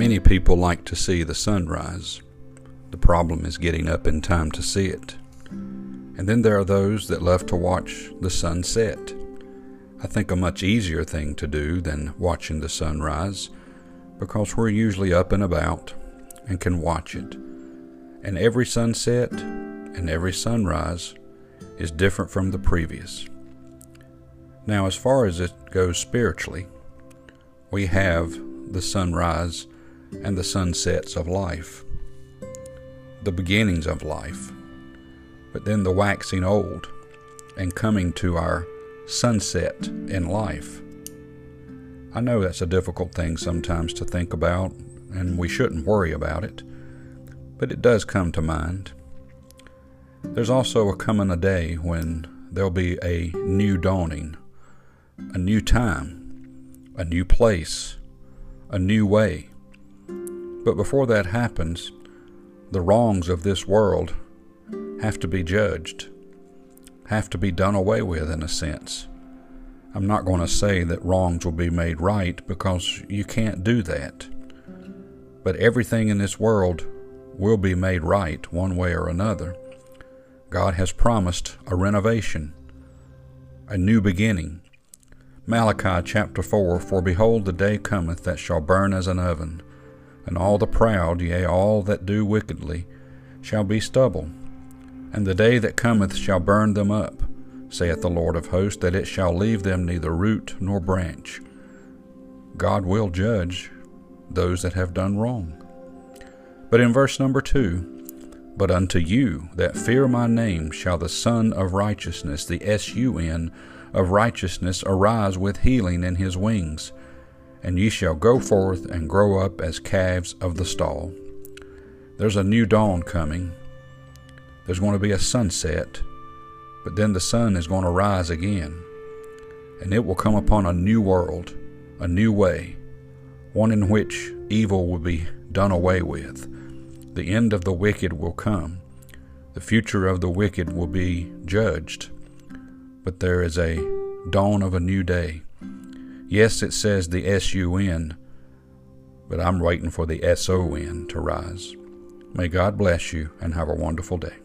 Many people like to see the sunrise. The problem is getting up in time to see it. And then there are those that love to watch the sunset. I think a much easier thing to do than watching the sunrise because we're usually up and about and can watch it. And every sunset and every sunrise is different from the previous. Now, as far as it goes spiritually, we have the sunrise and the sunsets of life, the beginnings of life, but then the waxing old and coming to our sunset in life. I know that's a difficult thing sometimes to think about, and we shouldn't worry about it, but it does come to mind. There's also a coming a day when there'll be a new dawning, a new time, a new place, a new way. But before that happens, the wrongs of this world have to be judged, have to be done away with in a sense. I'm not going to say that wrongs will be made right because you can't do that. But everything in this world will be made right one way or another. God has promised a renovation, a new beginning. Malachi chapter 4 For behold, the day cometh that shall burn as an oven, and all the proud, yea, all that do wickedly, shall be stubble. And the day that cometh shall burn them up, saith the Lord of hosts, that it shall leave them neither root nor branch. God will judge those that have done wrong. But in verse number 2, But unto you that fear my name shall the Sun of Righteousness, the S U N of righteousness, arise with healing in his wings and ye shall go forth and grow up as calves of the stall. There's a new dawn coming. There's going to be a sunset, but then the sun is going to rise again, and it will come upon a new world, a new way, one in which evil will be done away with. The end of the wicked will come. The future of the wicked will be judged. But there is a dawn of a new day Yes, it says the S U N, but I'm waiting for the S O N to rise. May God bless you and have a wonderful day.